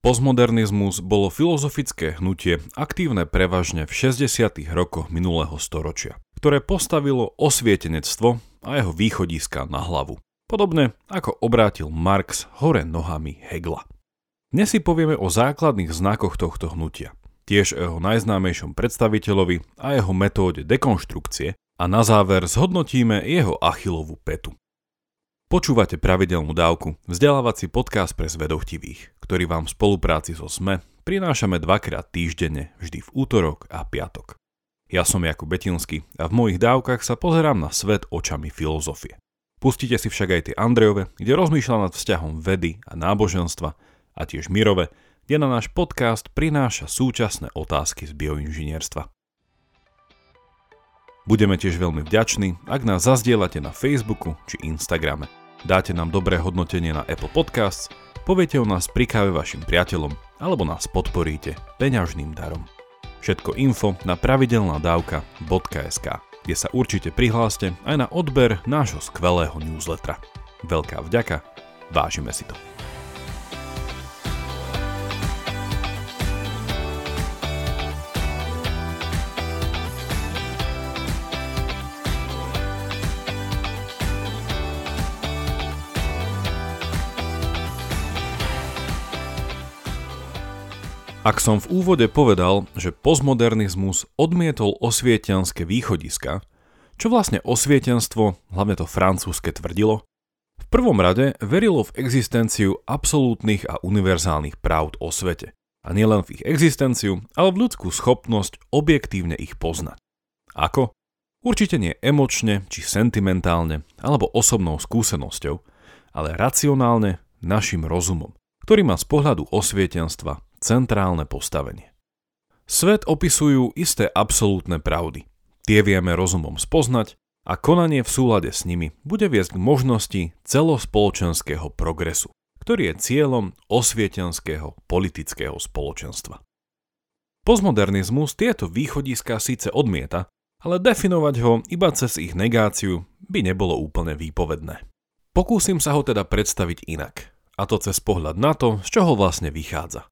Postmodernizmus bolo filozofické hnutie aktívne prevažne v 60. rokoch minulého storočia, ktoré postavilo osvietenectvo a jeho východiska na hlavu. Podobne ako obrátil Marx hore nohami Hegla. Dnes si povieme o základných znakoch tohto hnutia, tiež jeho najznámejšom predstaviteľovi a jeho metóde dekonštrukcie a na záver zhodnotíme jeho achilovú petu. Počúvate pravidelnú dávku, vzdelávací podcast pre zvedochtivých, ktorý vám v spolupráci so SME prinášame dvakrát týždenne, vždy v útorok a piatok. Ja som Jakub Betinsky a v mojich dávkach sa pozerám na svet očami filozofie. Pustite si však aj tie Andrejove, kde rozmýšľa nad vzťahom vedy a náboženstva a tiež Mirove, kde na náš podcast prináša súčasné otázky z bioinžinierstva. Budeme tiež veľmi vďační, ak nás zazdielate na Facebooku či Instagrame – dáte nám dobré hodnotenie na Apple Podcasts, poviete o nás pri káve vašim priateľom alebo nás podporíte peňažným darom. Všetko info na pravidelnadavka.sk, kde sa určite prihláste aj na odber nášho skvelého newslettera. Veľká vďaka, vážime si to. Ak som v úvode povedal, že postmodernizmus odmietol osvietenské východiska, čo vlastne osvietenstvo, hlavne to francúzske, tvrdilo? V prvom rade verilo v existenciu absolútnych a univerzálnych práv o svete. A nielen v ich existenciu, ale v ľudskú schopnosť objektívne ich poznať. Ako? Určite nie emočne či sentimentálne alebo osobnou skúsenosťou, ale racionálne našim rozumom, ktorý má z pohľadu osvietenstva centrálne postavenie. Svet opisujú isté absolútne pravdy. Tie vieme rozumom spoznať a konanie v súlade s nimi bude viesť k možnosti celospoločenského progresu, ktorý je cieľom osvietenského politického spoločenstva. Postmodernizmus tieto východiska síce odmieta, ale definovať ho iba cez ich negáciu by nebolo úplne výpovedné. Pokúsim sa ho teda predstaviť inak, a to cez pohľad na to, z čoho vlastne vychádza.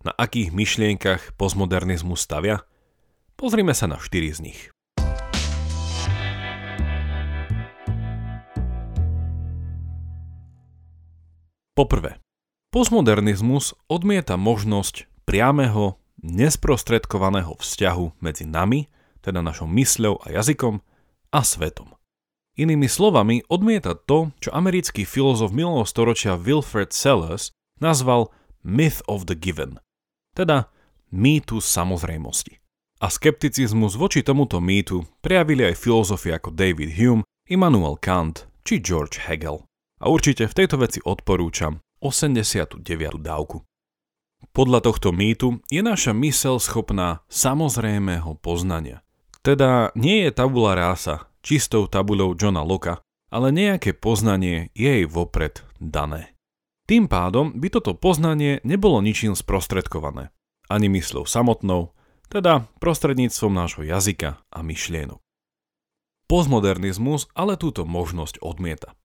Na akých myšlienkach postmodernizmu stavia? Pozrime sa na štyri z nich. Poprvé, postmodernizmus odmieta možnosť priamého, nesprostredkovaného vzťahu medzi nami, teda našou mysľou a jazykom, a svetom. Inými slovami, odmieta to, čo americký filozof minulého storočia Wilfred Sellers nazval myth of the given – teda mýtu samozrejmosti. A skepticizmus voči tomuto mýtu prejavili aj filozofi ako David Hume, Immanuel Kant či George Hegel. A určite v tejto veci odporúčam 89. dávku. Podľa tohto mýtu je naša mysel schopná samozrejmého poznania. Teda nie je tabula rása čistou tabuľou Johna Locke, ale nejaké poznanie je jej vopred dané. Tým pádom by toto poznanie nebolo ničím sprostredkované, ani mysľou samotnou, teda prostredníctvom nášho jazyka a myšlienok. Postmodernizmus ale túto možnosť odmieta.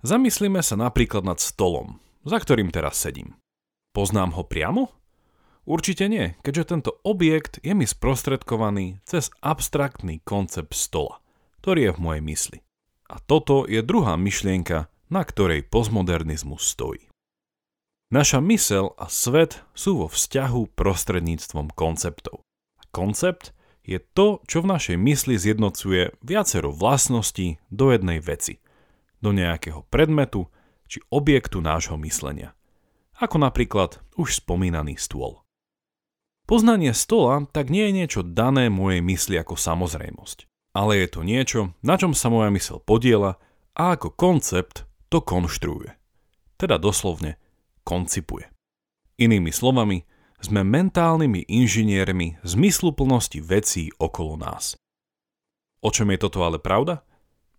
Zamyslíme sa napríklad nad stolom, za ktorým teraz sedím. Poznám ho priamo? Určite nie, keďže tento objekt je mi sprostredkovaný cez abstraktný koncept stola, ktorý je v mojej mysli. A toto je druhá myšlienka, na ktorej postmodernizmus stojí. Naša mysel a svet sú vo vzťahu prostredníctvom konceptov. Koncept je to, čo v našej mysli zjednocuje viacero vlastností do jednej veci, do nejakého predmetu či objektu nášho myslenia. Ako napríklad už spomínaný stôl. Poznanie stola tak nie je niečo dané mojej mysli ako samozrejmosť, ale je to niečo, na čom sa moja mysel podiela a ako koncept to konštruuje. Teda doslovne koncipuje. Inými slovami, sme mentálnymi inžiniermi zmysluplnosti vecí okolo nás. O čom je toto ale pravda?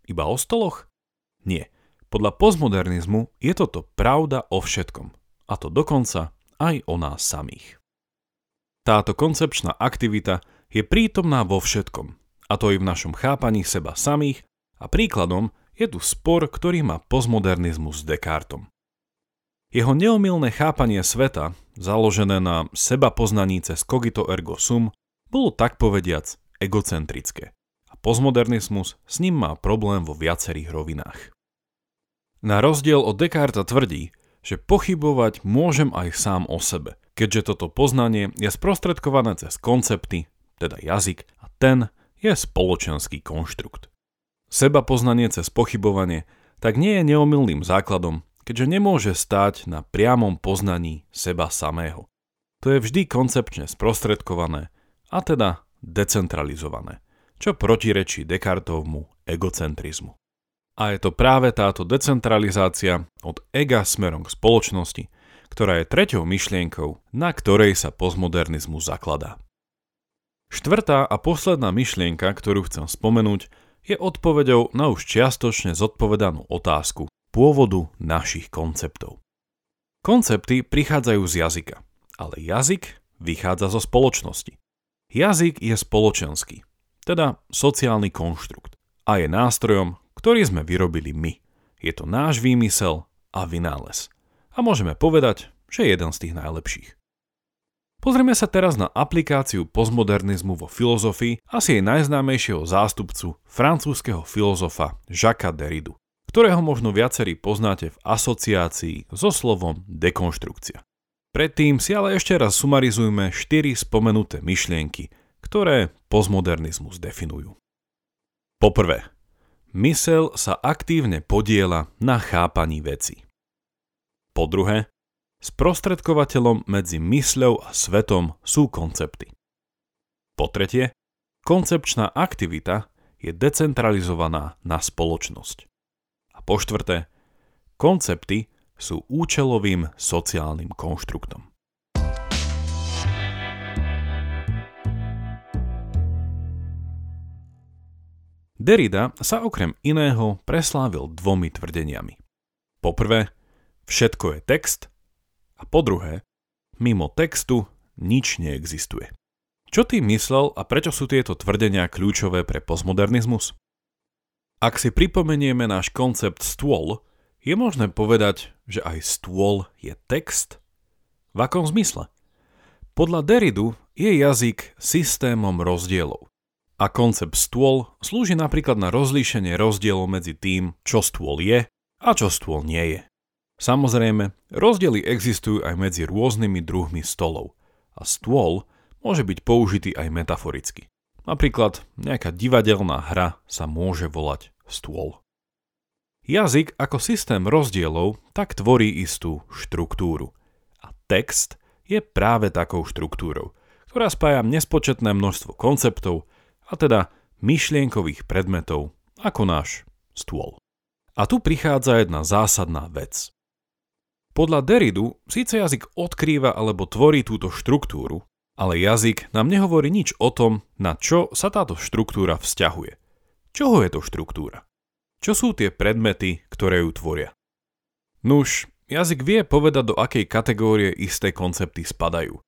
Iba o stoloch? Nie. Podľa postmodernizmu je toto pravda o všetkom. A to dokonca aj o nás samých. Táto koncepčná aktivita je prítomná vo všetkom, a to i v našom chápaní seba samých, a príkladom je tu spor, ktorý má postmodernizmus s Descartom. Jeho neomilné chápanie sveta založené na seba poznaní cez cogito ergo sum, bolo tak povediac egocentrické. A postmodernizmus s ním má problém vo viacerých rovinách. Na rozdiel od Descartes tvrdí, že pochybovať môžem aj sám o sebe, keďže toto poznanie je sprostredkované cez koncepty, teda jazyk, a ten je spoločenský konštrukt. Seba poznanie cez pochybovanie tak nie je neomilným základom, keďže nemôže stáť na priamom poznaní seba samého. To je vždy koncepčne sprostredkované a teda decentralizované, čo protirečí Descartovmu egocentrizmu. A je to práve táto decentralizácia od ega smerom k spoločnosti, ktorá je treťou myšlienkou, na ktorej sa postmodernizmus zakladá. Štvrtá a posledná myšlienka, ktorú chcem spomenúť, je odpoveďou na už čiastočne zodpovedanú otázku pôvodu našich konceptov. Koncepty prichádzajú z jazyka, ale jazyk vychádza zo spoločnosti. Jazyk je spoločenský, teda sociálny konštrukt a je nástrojom, ktorý sme vyrobili my. Je to náš výmysel a vynález. A môžeme povedať, že je jeden z tých najlepších. Pozrieme sa teraz na aplikáciu postmodernizmu vo filozofii asi jej najznámejšieho zástupcu, francúzského filozofa Jacques Derridu, ktorého možno viacerí poznáte v asociácii so slovom dekonštrukcia. Predtým si ale ešte raz sumarizujme štyri spomenuté myšlienky, ktoré postmodernizmus definujú. Poprvé, Mysel sa aktívne podiela na chápaní veci. Po druhé, sprostredkovateľom medzi mysľou a svetom sú koncepty. Po tretie, koncepčná aktivita je decentralizovaná na spoločnosť. Po štvrté, koncepty sú účelovým sociálnym konštruktom. Derrida sa okrem iného preslávil dvomi tvrdeniami. Poprvé, všetko je text a po druhé, mimo textu nič neexistuje. Čo tým myslel a prečo sú tieto tvrdenia kľúčové pre postmodernizmus? Ak si pripomenieme náš koncept stôl, je možné povedať, že aj stôl je text? V akom zmysle? Podľa Derridu je jazyk systémom rozdielov. A koncept stôl slúži napríklad na rozlíšenie rozdielov medzi tým, čo stôl je a čo stôl nie je. Samozrejme, rozdiely existujú aj medzi rôznymi druhmi stolov a stôl môže byť použitý aj metaforicky. Napríklad nejaká divadelná hra sa môže volať stôl. Jazyk ako systém rozdielov tak tvorí istú štruktúru. A text je práve takou štruktúrou, ktorá spája nespočetné množstvo konceptov a teda myšlienkových predmetov ako náš stôl. A tu prichádza jedna zásadná vec. Podľa Derridu síce jazyk odkrýva alebo tvorí túto štruktúru, ale jazyk nám nehovorí nič o tom, na čo sa táto štruktúra vzťahuje. Čoho je to štruktúra? Čo sú tie predmety, ktoré ju tvoria? Nuž, jazyk vie povedať, do akej kategórie isté koncepty spadajú.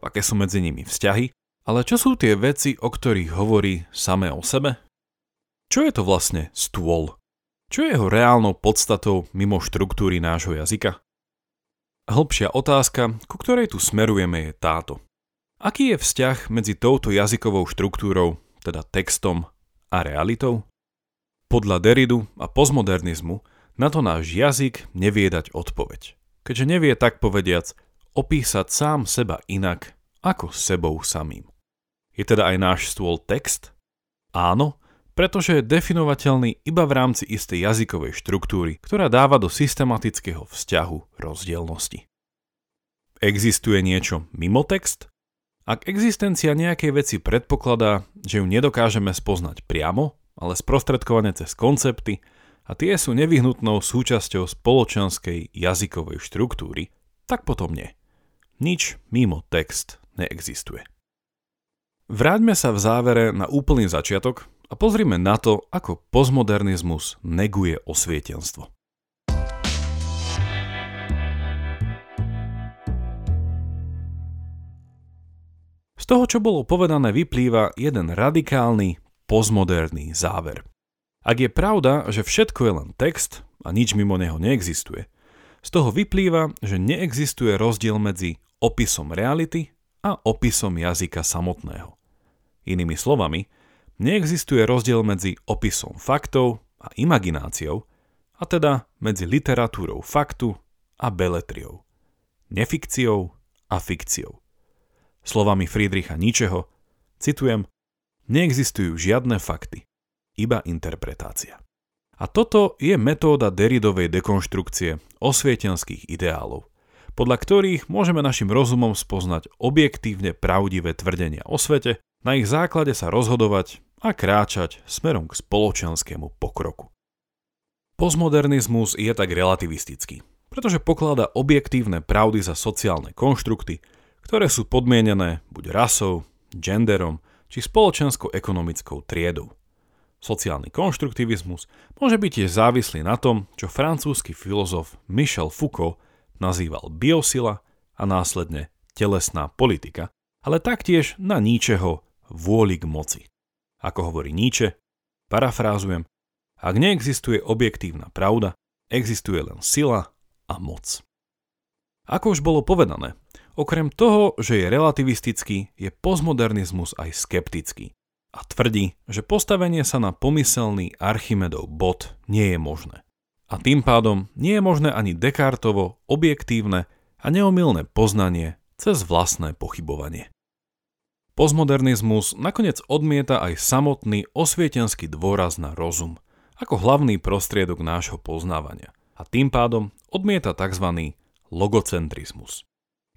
Aké sú medzi nimi vzťahy ale čo sú tie veci, o ktorých hovorí samé o sebe? Čo je to vlastne stôl? Čo je jeho reálnou podstatou mimo štruktúry nášho jazyka? Hĺbšia otázka, ku ktorej tu smerujeme, je táto. Aký je vzťah medzi touto jazykovou štruktúrou, teda textom, a realitou? Podľa Derridu a postmodernizmu na to náš jazyk nevie dať odpoveď, keďže nevie tak povediac opísať sám seba inak ako sebou samým. Je teda aj náš stôl text? Áno, pretože je definovateľný iba v rámci istej jazykovej štruktúry, ktorá dáva do systematického vzťahu rozdielnosti. Existuje niečo mimo text? Ak existencia nejakej veci predpokladá, že ju nedokážeme spoznať priamo, ale sprostredkované cez koncepty, a tie sú nevyhnutnou súčasťou spoločenskej jazykovej štruktúry, tak potom nie. Nič mimo text neexistuje. Vráťme sa v závere na úplný začiatok a pozrime na to, ako postmodernizmus neguje osvietenstvo. Toho, čo bolo povedané, vyplýva jeden radikálny postmoderný záver. Ak je pravda, že všetko je len text a nič mimo neho neexistuje, z toho vyplýva, že neexistuje rozdiel medzi opisom reality a opisom jazyka samotného. Inými slovami, neexistuje rozdiel medzi opisom faktov a imagináciou, a teda medzi literatúrou faktu a beletriou, nefikciou a fikciou. Slovami Friedricha Nietzscheho, citujem, neexistujú žiadne fakty, iba interpretácia. A toto je metóda Deridovej dekonštrukcie osvietenských ideálov, podľa ktorých môžeme našim rozumom spoznať objektívne pravdivé tvrdenia o svete, na ich základe sa rozhodovať a kráčať smerom k spoločenskému pokroku. Postmodernizmus je tak relativistický, pretože pokladá objektívne pravdy za sociálne konštrukty, ktoré sú podmienené buď rasou, genderom či spoločensko-ekonomickou triedou. Sociálny konštruktivizmus môže byť tiež závislý na tom, čo francúzsky filozof Michel Foucault nazýval biosila a následne telesná politika, ale taktiež na ničeho vôli k moci. Ako hovorí Nietzsche, parafrázujem, ak neexistuje objektívna pravda, existuje len sila a moc. Ako už bolo povedané, okrem toho, že je relativistický, je postmodernizmus aj skeptický a tvrdí, že postavenie sa na pomyselný Archimedov bod nie je možné. A tým pádom nie je možné ani Descartovo objektívne a neomilné poznanie cez vlastné pochybovanie. Postmodernizmus nakoniec odmieta aj samotný osvietenský dôraz na rozum – ako hlavný prostriedok nášho poznávania a tým pádom odmieta tzv. logocentrizmus.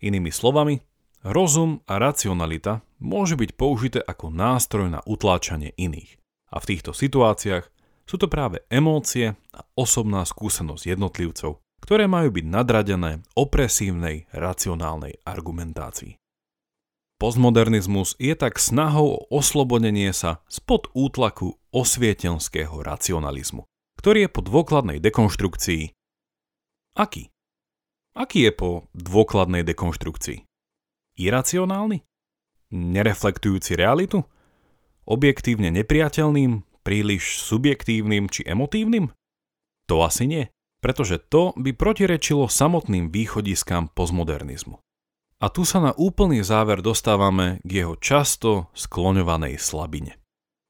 Inými slovami, rozum a racionalita môže byť použité ako nástroj na utláčanie iných. A v týchto situáciách sú to práve emócie a osobná skúsenosť jednotlivcov, ktoré majú byť nadradené opresívnej racionálnej argumentácii. Postmodernizmus je tak snahou o oslobodenie sa spod útlaku osvietenského racionalizmu, ktorý je po dôkladnej dekonštrukcii. Aký? Aký je po dôkladnej dekonštrukcii? Iracionálny? Nereflektujúci realitu? Objektívne nepriateľným, príliš subjektívnym či emotívnym? To asi nie, pretože to by protirečilo samotným východiskám postmodernizmu. A tu sa na úplný záver dostávame k jeho často skloňovanej slabine.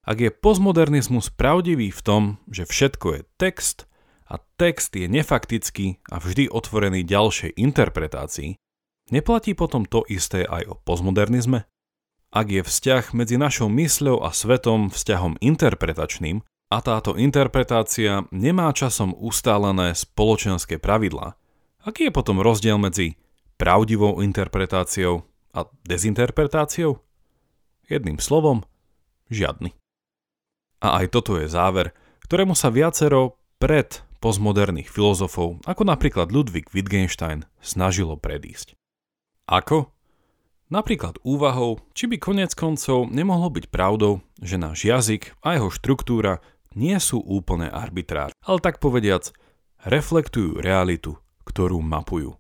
Ak je postmodernizmus pravdivý v tom, že všetko je text a text je nefaktický a vždy otvorený ďalšej interpretácii, neplatí potom to isté aj o postmodernizme? Ak je vzťah medzi našou mysľou a svetom vzťahom interpretačným a táto interpretácia nemá časom ustálené spoločenské pravidlá, aký je potom rozdiel medzi pravdivou interpretáciou a dezinterpretáciou? Jedným slovom, žiadny. A aj toto je záver, ktorému sa viacero pred postmoderných filozofov, ako napríklad Ludwig Wittgenstein, snažilo predísť. Ako? Napríklad úvahou, či by konec koncov nemohlo byť pravdou, že náš jazyk a jeho štruktúra nie sú úplne arbitrár, ale tak povediac, reflektujú realitu, ktorú mapujú.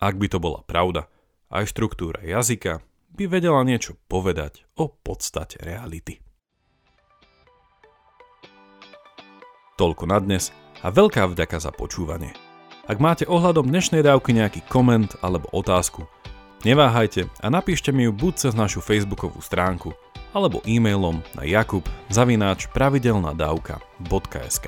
Ak by to bola pravda, aj štruktúra jazyka by vedela niečo povedať o podstate reality. Toľko na dnes a veľká vďaka za počúvanie. Ak máte ohľadom dnešnej dávky nejaký koment alebo otázku, neváhajte a napíšte mi ju buď cez našu facebookovú stránku alebo e-mailom na jakub zavináč pravidelnadavka.sk.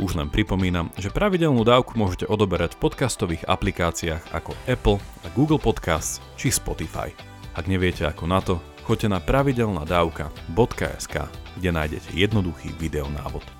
Už len pripomínam, že pravidelnú dávku môžete odoberať v podcastových aplikáciách ako Apple a Google Podcasts či Spotify. Ak neviete ako na to, choďte na pravidelnadavka.sk, kde nájdete jednoduchý videonávod.